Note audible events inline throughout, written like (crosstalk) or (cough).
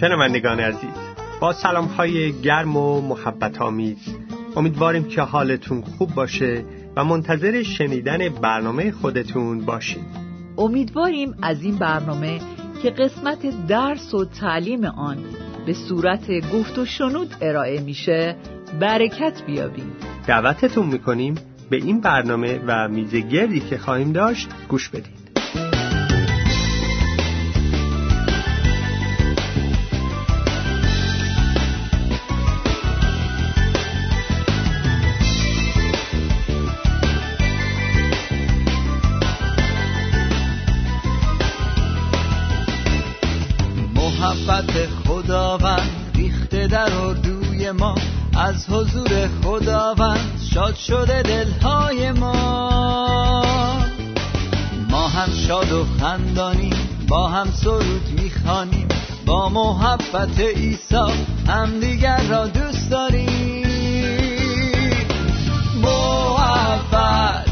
شنوندگان عزیز با سلام های گرم و محبت آمیز امیدواریم که حالتون خوب باشه و منتظر شنیدن برنامه خودتون باشیم امیدواریم از این برنامه که قسمت درس و تعلیم آن به صورت گفت و شنود ارائه میشه. برکت بیابیم. دعوتتون می‌کنیم به این برنامه و میز گردی که خواهیم داشت گوش بدید محبت خداوند ریخته در اردوی ما. از حضور خداوند شاد شده دلهای ما. ما هم شاد و خندانیم با هم سرود می‌خوانیم با محبت عیسی همدیگر را دوست داریم. محبت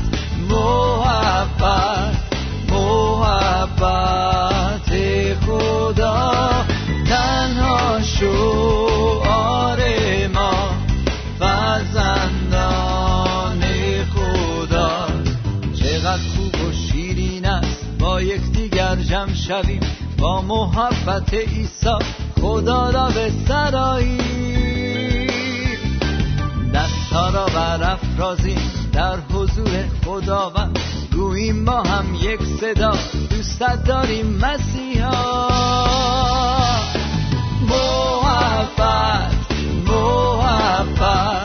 محبت. شعار ما فرزندان خدا. چقدر خوب و شیرین است با یکدیگر جمع شویم با محبت عیسی خدا را به سراییم. دستها را در حضور خداوند. گوییم ما هم یک صدا دوستت داریم مسیحا. far.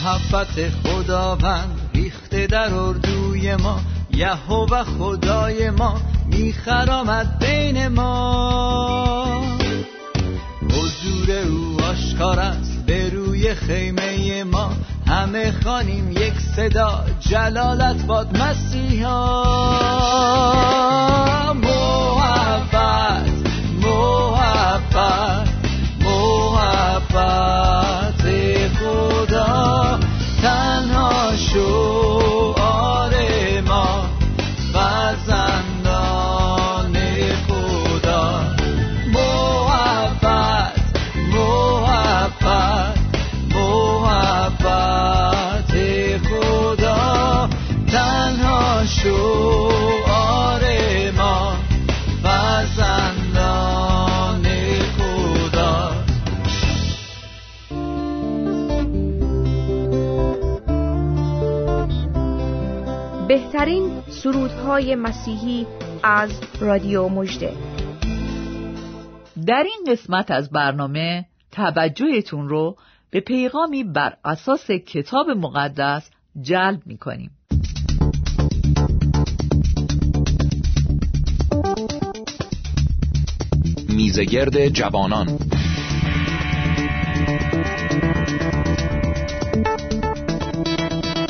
محبت خداوند ریخته در اردوی ما یهوه خدای ما میخرامد بین ما. حضور او آشکار است به روی خیمه ما. همه خانیم یک صدا جلالت باد مسیحا. شعار ما فرزندان خدا بهترین سرودهای مسیحی از رادیو مجده در این قسمت از برنامه توجهتون رو به پیغامی بر اساس کتاب مقدس جلب می کنیم. میزگرد جوانان.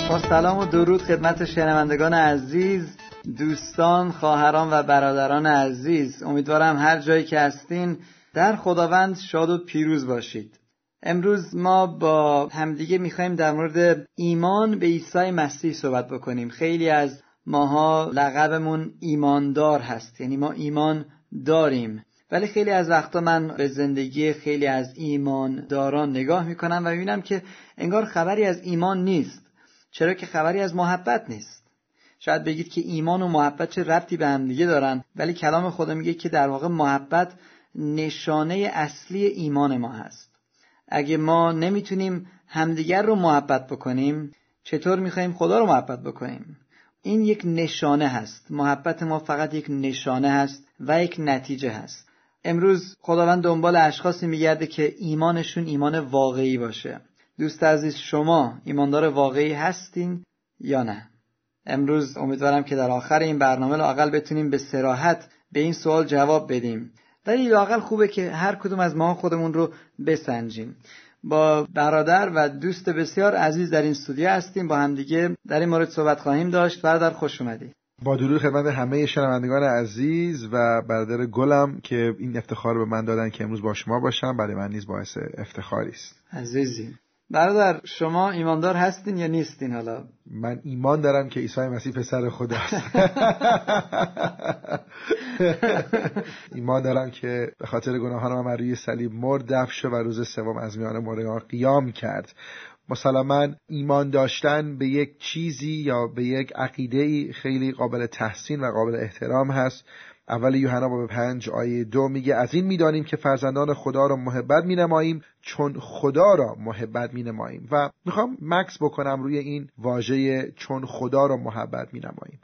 با سلام و درود خدمت شنوندگان عزیز دوستان خواهران و برادران عزیز. امیدوارم هر جایی که هستین در خداوند شاد و پیروز باشید. امروز ما با همدیگه می‌خوایم در مورد ایمان به عیسی مسیح صحبت بکنیم. خیلی از ماها لقبمون ایماندار هست یعنی ما ایمان داریم. ولی خیلی از وقتا من به زندگی خیلی از ایمانداران نگاه می‌کنم و می‌بینم که انگار خبری از ایمان نیست چرا که خبری از محبت نیست. شاید بگید که ایمان و محبت چه ربطی به هم دیگه دارن ولی کلام خدا میگه که در واقع محبت نشانه اصلی ایمان ما هست. اگه ما نمی‌تونیم همدیگر رو محبت بکنیم چطور می‌خوایم خدا رو محبت بکنیم؟ این یک نشانه هست. محبت ما فقط یک نشانه هست و یک نتیجه هست. امروز خداوند دنبال اشخاصی میگرده که ایمانشون ایمان واقعی باشه. دوست عزیز شما ایماندار واقعی هستین یا نه؟ امروز امیدوارم که در آخر این برنامه لاقل بتونیم به سراحت به این سوال جواب بدیم. ولی لاقل خوبه که هر کدوم از ما خودمون رو بسنجیم. با برادر و دوست بسیار عزیز در این استودیو هستیم. با همدیگه در این مورد صحبت خواهیم داشت. برادر خوش اومدید با درود خدمت همه شنوندگان عزیز و برادر گلم که این افتخار به من دادن که امروز با شما باشم. برای من نیز باعث افتخاری است. عزیزی. برادر شما ایماندار هستین یا نیستین حالا؟ من ایمان دارم که عیسی مسیح پسر خداست (laughs) ایمان دارم که به خاطر گناهان من روی صلیب مرد دفن شد و روز سوم از میان مردگان قیام کرد. مسلما ایمان داشتن به یک چیزی یا به یک عقیده خیلی قابل تحسین و قابل احترام هست. اول یوحنا باب پنج آیه دو میگه از این می‌دانیم که فرزندان خدا را محبت مینماییم چون خدا را محبت مینماییم. و می‌خوام مکس بکنم روی این واژه چون خدا را محبت مینماییم.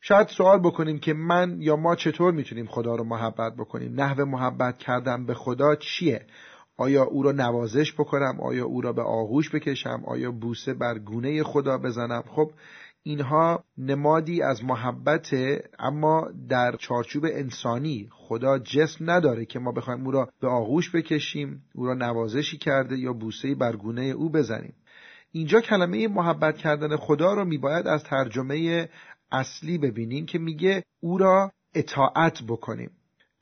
شاید سوال بکنیم که من یا ما چطور می‌تونیم خدا رو محبت بکنیم؟ نحوه محبت کردن به خدا چیه؟ آیا او را نوازش بکنم؟ آیا او را به آغوش بکشم؟ آیا بوسه بر گونه خدا بزنم؟ خب اینها نمادی از محبت اما در چارچوب انسانی خدا جسم نداره که ما بخوایم او را به آغوش بکشیم او را نوازشی کرده یا بوسه بر گونه او بزنیم. اینجا کلمه محبت کردن خدا رو میباید از ترجمه اصلی ببینیم که میگه او را اطاعت بکنیم.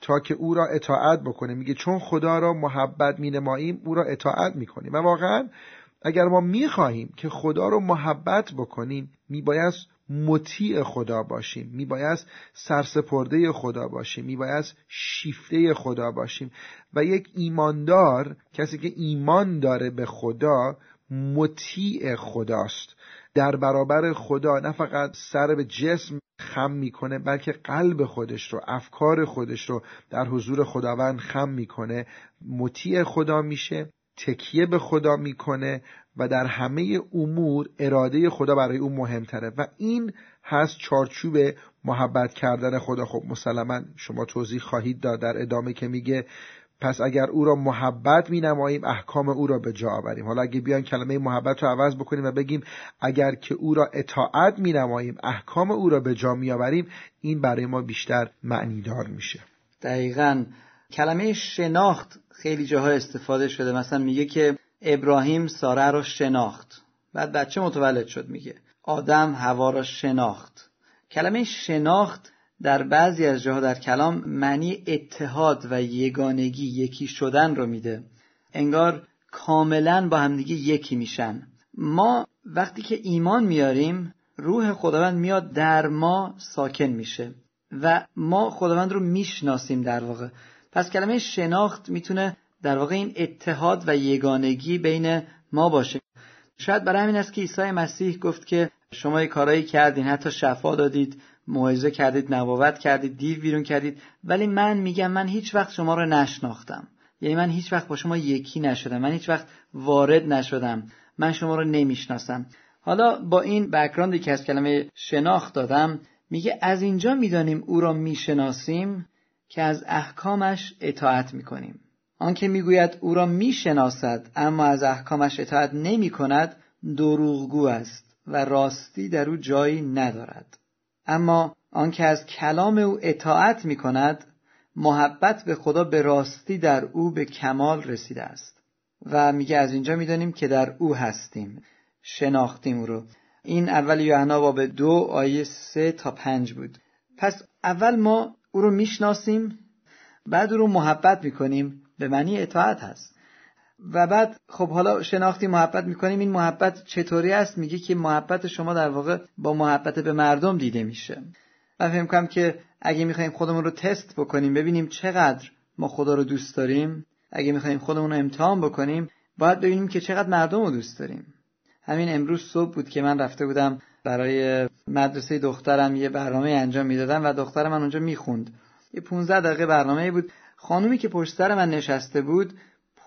تا که او را اطاعت بکنیم میگه چون خدا را محبت مینماییم او را اطاعت می‌کنیم. و واقعا اگر ما می‌خواهیم که خدا رو محبت بکنیم میباید مطیع خدا باشیم میباید سرسپرده خدا باشیم میباید شیفته خدا باشیم. و یک ایماندار کسی که ایمان داره به خدا مطیع خداست. در برابر خدا نه فقط سر به جسم خم می‌کنه بلکه قلب خودش رو افکار خودش رو در حضور خداوند خم می‌کنه. مطیع خدا میشه تکیه به خدا می‌کنه و در همه امور اراده خدا برای او مهمتره و این هست چارچوب محبت کردن خدا. خب مسلما شما توضیح خواهید داد در ادامه که میگه پس اگر او را محبت می نماییم احکام او را به جا آوریم. حالا اگه بیان کلمه محبت رو عوض بکنیم و بگیم اگر که او را اطاعت می نماییم احکام او را به جا می آوریم این برای ما بیشتر معنیدار میشه. دقیقا. کلمه شناخت خیلی جاها استفاده شده. مثلا میگه که ابراهیم ساره را شناخت. بعد بچه متولد شد میگه. آدم هوا را شناخت. کلمه شناخت در بعضی از جاها در کلام معنی اتحاد و یگانگی یکی شدن رو میده. انگار کاملا با همدیگه یکی میشن. ما وقتی که ایمان میاریم روح خداوند میاد در ما ساکن میشه و ما خداوند رو می‌شناسیم در واقع. پس کلمه شناخت می‌تونه در واقع این اتحاد و یگانگی بین ما باشه. شاید برای همین است که عیسی مسیح گفت که شما کارایی کردین حتی شفا دادید. موعظه کردید نبوت کردید دیو بیرون کردید. ولی من میگم من هیچ وقت شما رو نشناختم. یعنی من هیچ وقت با شما یکی نشدم. من هیچ وقت وارد نشدم. من شما رو نمی‌شناسم. حالا با این بکراندی که از کلمه شناخت دادم میگه از اینجا می‌دانیم او را می‌شناسیم که از احکامش اطاعت می‌کنیم. آنکه می‌گوید او را می‌شناسد اما از احکامش اطاعت نمی کند دروغگو است و راستی در او جایی ندارد. اما آنکه از کلام او اطاعت می کند محبت به خدا به راستی در او به کمال رسیده است. و میگه از اینجا می‌دانیم که در او هستیم شناختیم او رو. این اول یوحنا باب دو آیه سه تا پنج بود. پس اول ما او رو می‌شناسیم بعد او رو محبت می‌کنیم به معنی اطاعت هست. و بعد خب حالا شناختی محبت می‌کنیم این محبت چطوری است؟ میگه که محبت شما در واقع با محبت به مردم دیده میشه. من فکر کنم که اگه می‌خوایم خودمون رو تست بکنیم ببینیم چقدر ما خدا رو دوست داریم. اگه می‌خوایم خودمون رو امتحان بکنیم باید ببینیم که چقدر مردم رو دوست داریم. همین امروز صبح بود که من رفته بودم برای مدرسه دخترم یه برنامه انجام می‌دادم و دختر من اونجا می‌خوند. یه 15 دقیقه برنامه بود. خانومی که پشت سر من نشسته بود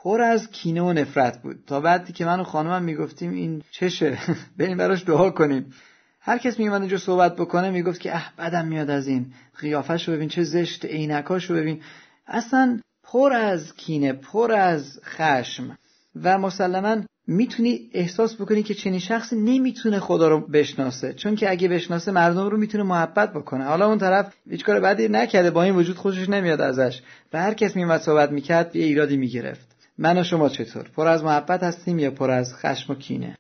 پر از کینه و نفرت بود. تا بعدی که من و خانومم می‌گفتیم این چشه. (laughs) بریم براش دعا کنیم. هر کس میومد اینجا صحبت بکنه می‌گفت که اه بدم میاد از این. قیافش رو ببین چه زشت عینکاش رو ببین. اصلا پر از کینه پر از خشم. و مسلما می‌تونی احساس بکنی که چنین شخصی نمی‌تونه خدا رو بشناسه. چون که اگه بشناسه مردم رو می‌تونه محبت بکنه. حالا اون طرف هیچ کار بدی نکرده با این وجود خوشش نمیاد ازش. و هر کس میومد صحبت می‌کرد یه ایرادی می‌گرفت. من و شما چطور؟ پر از محبت هستیم یا پر از خشم و کینه؟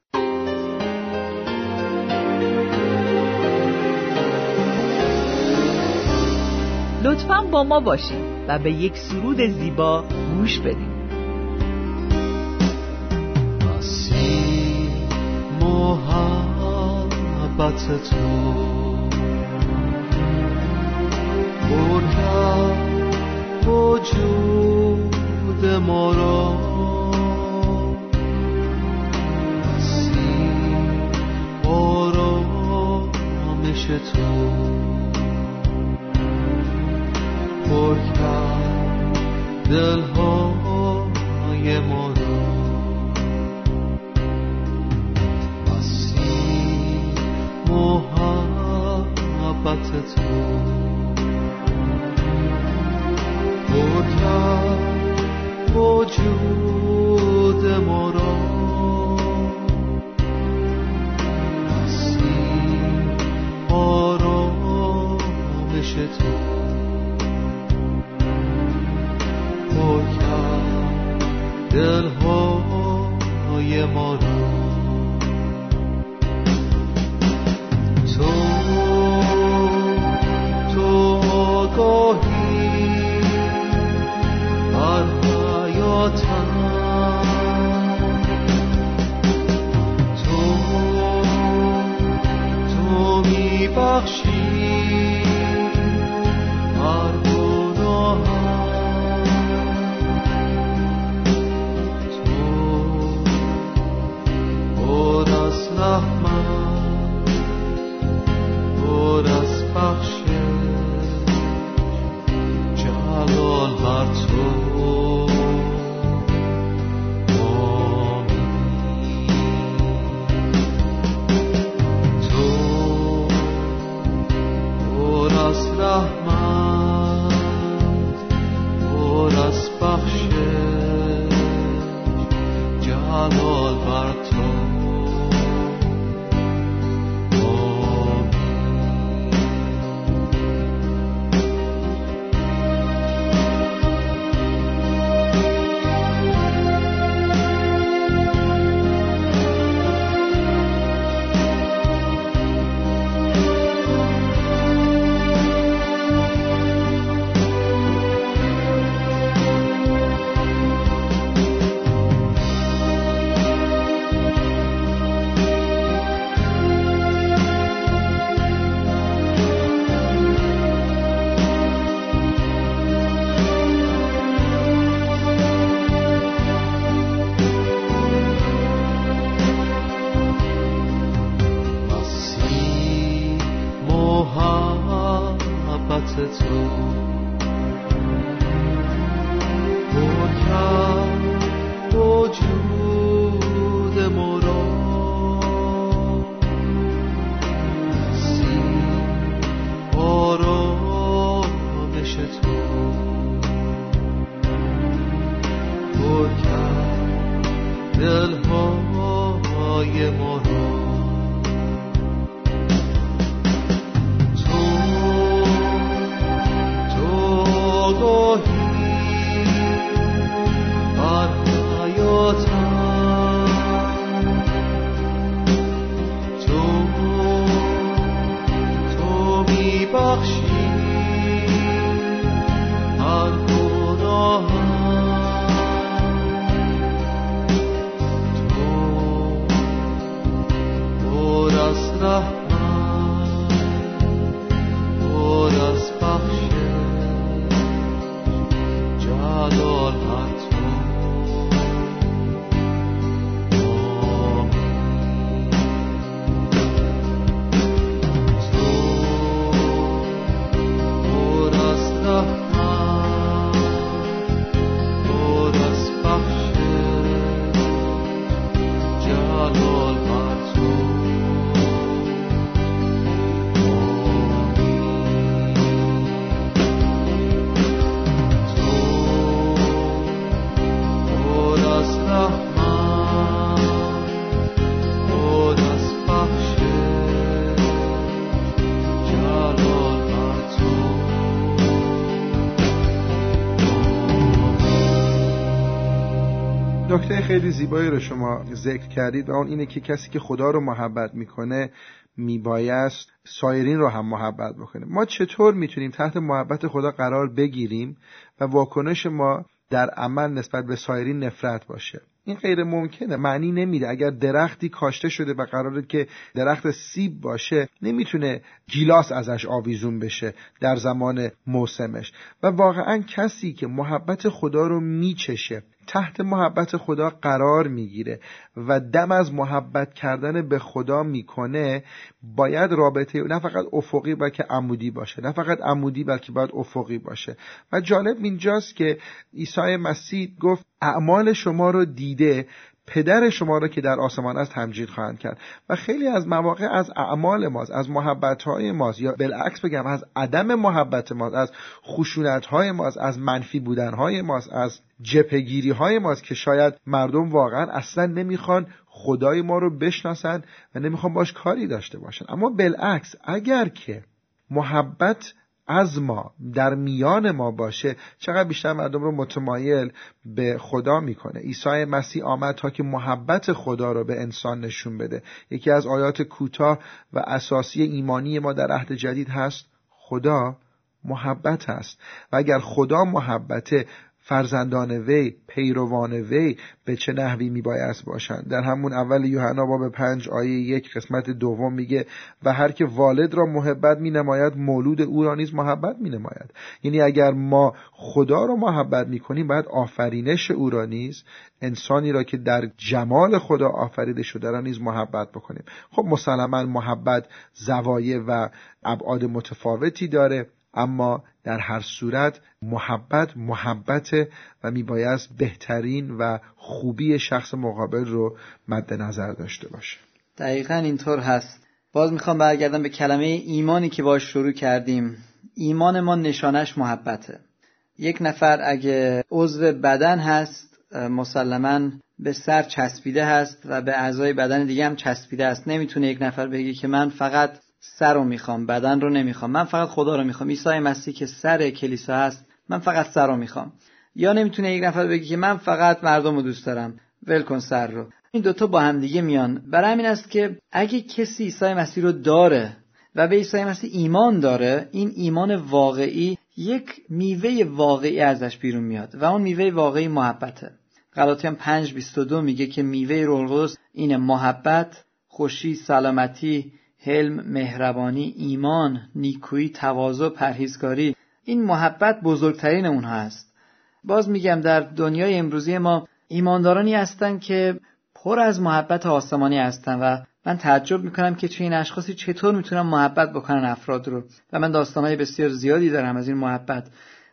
لطفا با ما باشید و به یک سرود زیبا گوش بدیم محبت تو. پر وجود ما را. آرامش تو. پر کرد دلهای ما را. محبت تو. پر کرد وجود ما را. آرامش تو. میبخشی نکته خیلی زیبایی رو شما ذکر کردید و اون اینه که کسی که خدا رو محبت می‌کنه میبایست سایرین رو هم محبت بکنه. ما چطور می‌تونیم تحت محبت خدا قرار بگیریم و واکنش ما در عمل نسبت به سایرین نفرت باشه؟ این غیر ممکنه معنی نمیده. اگر درختی کاشته شده و قراره که درخت سیب باشه نمی‌تونه گیلاس ازش آویزون بشه در زمان موسمش. و واقعا کسی که محبت خدا رو میچشه تحت محبت خدا قرار می‌گیره و دم از محبت کردن به خدا می‌کنه باید رابطه نه فقط افقی بلکه عمودی باشه. نه فقط عمودی بلکه باید افقی باشه. و جالب اینجاست که عیسی مسیح گفت اعمال شما رو دیده پدر شما را که در آسمان است تمجید خواهند کرد. و خیلی از مواقع از اعمال ماست از محبت های ماست یا بالعکس بگم از عدم محبت ماست از خشونت های ماست از منفی بودن های ماست از جپگیری های ماست که شاید مردم واقعا اصلا نمی‌خوان خدای ما رو بشناسن و نمی‌خوان باش کاری داشته باشن. اما بالعکس اگر که محبت از ما در میان ما باشه چقدر بیشتر مردم رو متمایل به خدا می‌کنه. عیسی مسیح آمد تا که محبت خدا رو به انسان نشون بده. یکی از آیات کوتاه و اساسی ایمانی ما در عهد جدید هست خدا محبت است. و اگر خدا محبته فرزندان وی پیروان وی به چه نحوی میبایست باشند. در همون اول یوحنا باب پنج آیه یک قسمت دوم میگه و هر که والد را محبت می نماید مولود او را نیز محبت می نماید یعنی اگر ما خدا را محبت می کنیم باید آفرینش او را نیز انسانی را که در جمال خدا آفریده شده را نیز محبت بکنیم. خب مسلما محبت زوایه و ابعاد متفاوتی داره اما در هر صورت محبت محبت و میبایست بهترین و خوبی شخص مقابل رو مد نظر داشته باشه. دقیقا اینطور هست. باز می‌خوام برگردم به کلمه ایمانی که باش شروع کردیم. ایمان ما نشانش محبته. یک نفر اگه عضو بدن هست مسلما به سر چسبیده هست و به اعضای بدن دیگه هم چسبیده است. نمی‌تونه یک نفر بگه که من فقط سر رو می‌خوام بدن رو نمی‌خوام. من فقط خدا رو می‌خوام. عیسی مسیح که سر کلیسا هست من فقط سر رو می‌خوام. یا نمی‌تونه یک نفر بگه که من فقط مردم رو دوست دارم. ول کن سر رو. این دوتا با هم دیگه میان. برای همین است که اگه کسی عیسی مسیح رو داره و به عیسی مسیح ایمان داره این ایمان واقعی یک میوه واقعی ازش بیرون میاد و اون میوه واقعی محبته. غلاطیان 5 22 میگه که میوه روح اینه محبت خوشی سلامتی حلم، مهربانی، ایمان، نیکویی، تواضع، پرهیزکاری این محبت بزرگترین اونها است. باز میگم در دنیای امروزی ما ایماندارانی هستند که پر از محبت آسمانی هستند و من تعجب می‌کنم که چه این اشخاصی چطور می‌تونن محبت بکنن افراد رو. و من داستانهای بسیار زیادی دارم از این محبت.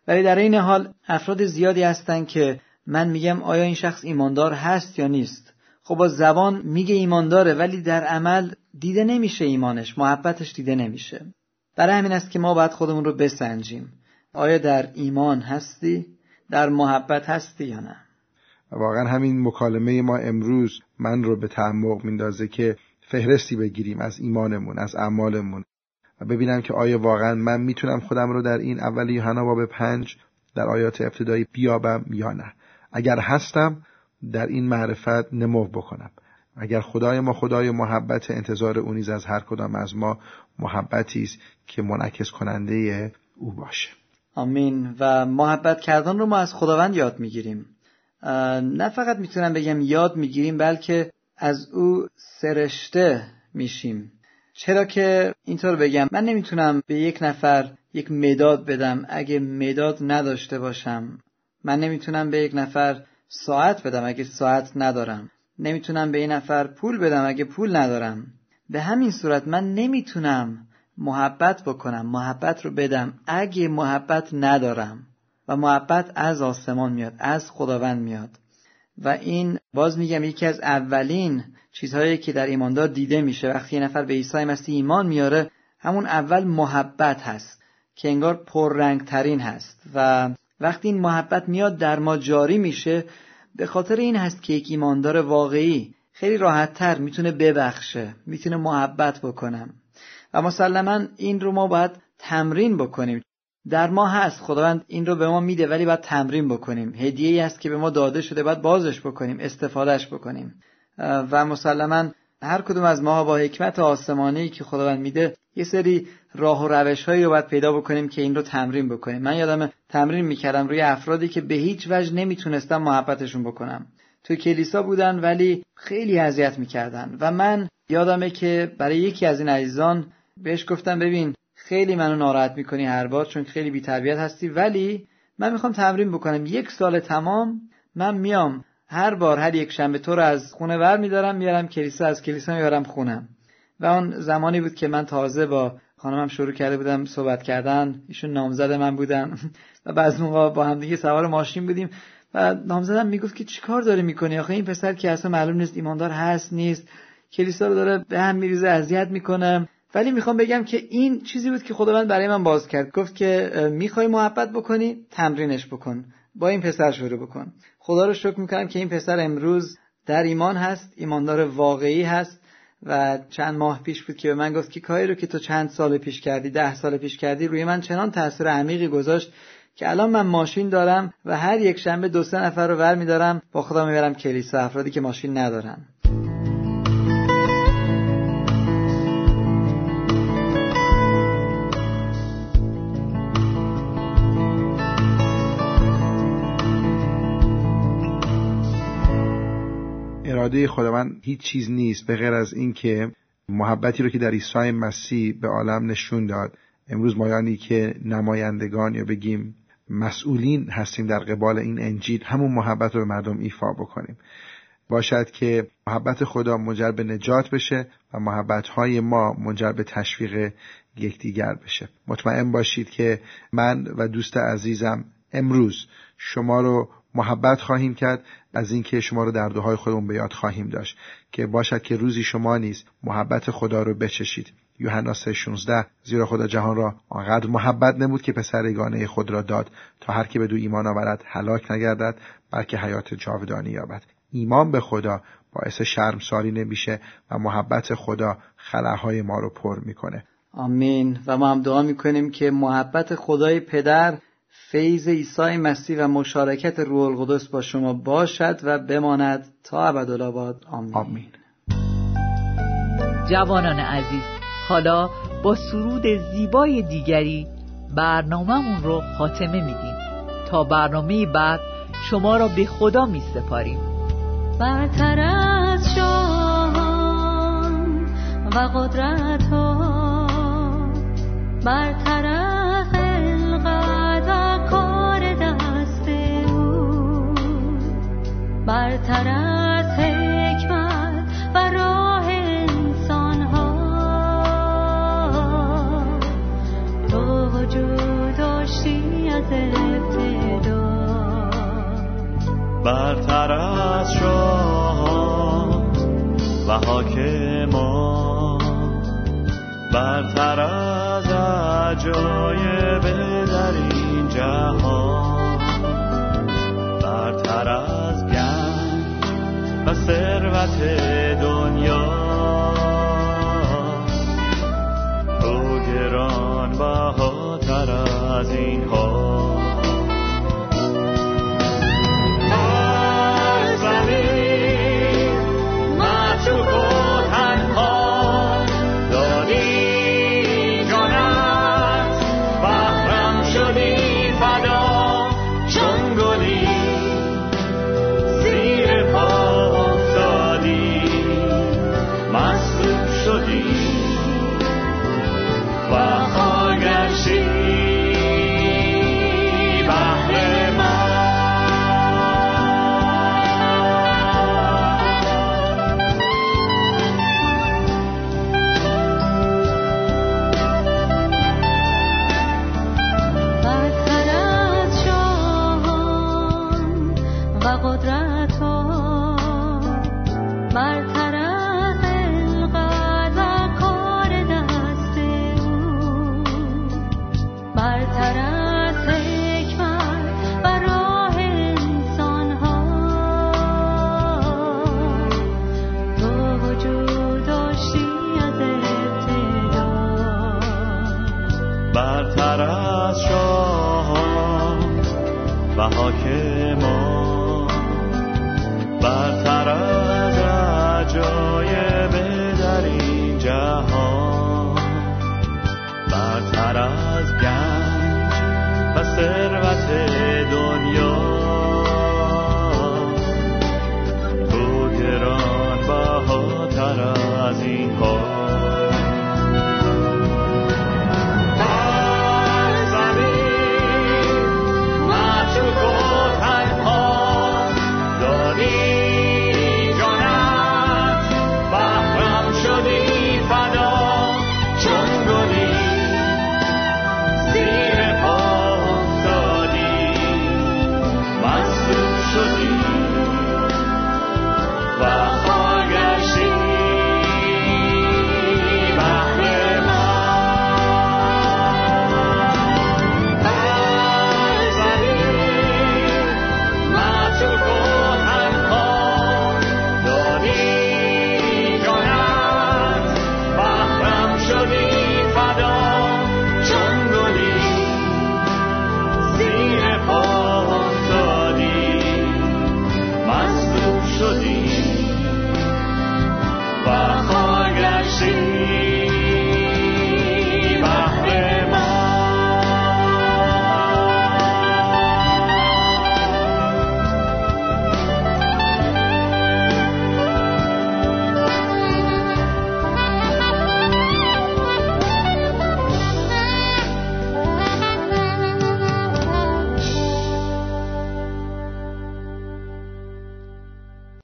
ولی در این حال افراد زیادی هستند که من میگم آیا این شخص ایماندار هست یا نیست. خب با زبان میگه ایمان داره ولی در عمل دیده نمیشه ایمانش محبتش دیده نمیشه. برای همین است که ما باید خودمون رو بسنجیم. آیا در ایمان هستی؟ در محبت هستی یا نه؟ واقعا همین مکالمه ما امروز من رو به تعمق میندازه که فهرستی بگیریم از ایمانمون از اعمالمون. و ببینم که آیا واقعا من می‌تونم خودم رو در این اول یوحنا باب پنج در آیات ابتدایی بیابم یا نه. اگر هستم در این معرفت نمو بکنم. اگر خدای ما خدای محبت انتظار او نیز از هر کدام از ما محبتی است که منعکس کننده او باشه. آمین. و محبت کردن رو ما از خداوند یاد می‌گیریم. نه فقط می‌تونم بگم یاد می‌گیریم بلکه از او سرشته میشیم. چرا که اینطور بگم من نمی‌تونم به یک نفر یک مداد بدم. اگه مداد نداشته باشم من نمی‌تونم به یک نفر ساعت بدم اگه ساعت ندارم. نمی‌تونم به این نفر پول بدم اگه پول ندارم. به همین صورت من نمی‌تونم محبت بکنم محبت رو بدم اگه محبت ندارم. و محبت از آسمان میاد از خداوند میاد. و این باز میگم یکی از اولین چیزهایی که در ایماندار دیده میشه. وقتی یه نفر به عیسی مسیح ایمان میاره همون اول محبت هست که انگار پررنگ ترین هست. و وقتی این محبت میاد در ما جاری میشه به خاطر این هست که یک ایماندار واقعی خیلی راحت تر می‌تونه ببخشه می‌تونه محبت بکنم. و مسلما این رو ما باید تمرین بکنیم. در ما هست خداوند این رو به ما میده ولی باید تمرین بکنیم. هدیه ای هست که به ما داده شده باید بازش بکنیم استفادهش بکنیم. و مسلما هر کدوم از ما با حکمت آسمانی که خداوند میده یه سری راه و روش هایی رو باید پیدا بکنیم که این رو تمرین بکنیم. من یادم تمرین می‌کردم روی افرادی که به هیچ وجه نمی‌تونستم محبتشون بکنم. تو کلیسا بودن ولی خیلی اذیت می‌کردن. و من یادمه که برای یکی از این عزیزان بهش گفتم ببین خیلی منو ناراحت می‌کنی هر بار چون خیلی بیتربیت هستی ولی من می‌خوام تمرین بکنم. یک سال تمام من میام هر بار هر یک شنبه تو رو از خونه ور میدارم میارم کلیسا از کلیسا میارم خونم. و اون زمانی بود که من تازه با خانمم شروع کرده بودم صحبت کردن. ایشون نامزد من بودن. (laughs) و بعض موقع با هم دیگه سوار ماشین بودیم. و نامزدم می‌گفت که چیکار داره می‌کنی؟ آخه این پسر که اصلا معلوم نیست ایماندار هست نیست. کلیسا رو داره به هم میریزه اذیت می‌کنه. ولی می‌خوام بگم که این چیزی بود که خداوند برای من باز کرد. گفت که می‌خوای محبت بکنی؟ تمرینش بکن. با این پسر شروع بکن. خدا رو شکر می‌کنم که این پسر امروز در ایمان هست ایماندار واقعی هست و چند ماه پیش بود که به من گفت که کاری رو که تو چند سال پیش کردی ده سال پیش کردی روی من چنان تاثیر عمیقی گذاشت که الان من ماشین دارم و هر یک شنبه دو سه نفر رو ور میدارم با خدا می‌برم کلیسا افرادی که ماشین ندارن. اراده خداوند هیچ چیز نیست به غیر از اینکه محبتی رو که در عیسی مسیح به عالم نشون داد. امروز مایانی که نمایندگان یا بگیم مسئولین هستیم در قبال این انجیل همون محبت رو به مردم ایفا بکنیم. باشد که محبت خدا منجر به نجات بشه و محبت های ما منجر به تشویق یکدیگر بشه. مطمئن باشید که من و دوست عزیزم امروز شما رو محبت خواهیم کرد از اینکه شما رو در دوهای خودمون به یاد خواهیم داشت. که باشد که روزی شما نیز محبت خدا رو بچشید. یوحنا 3:16 زیرا خدا جهان را آنقدر محبت نمود که پسر یگانه خود را داد تا هر که به دو ایمان آورد هلاک نگردد بلکه حیات جاودانی یابد. ایمان به خدا باعث شرمساری نمیشه و محبت خدا خلاهای ما رو پر می‌کنه. آمین. و ما هم دعا می‌کنیم که محبت خدای پدر فیض عیسی مسیح و مشارکت روح القدس با شما باشد و بماند تا ابدالآباد آمین. آمین. جوانان عزیز حالا با سرود زیبای دیگری برنامهمون رو خاتمه میدیم. تا برنامه بعد شما را به خدا می سپاریم برتر از شاهان و قدرت ها برتر برتر از حکمت و راه انسان ها تو وجود داشتی از ابتدا. برتر از شاهان و حاکمان برتر از عجایب در این جهان. ثروت دنیا. تو گران بهاتر از اینها. بر ها. برتر از گنج و ثروت دنیا.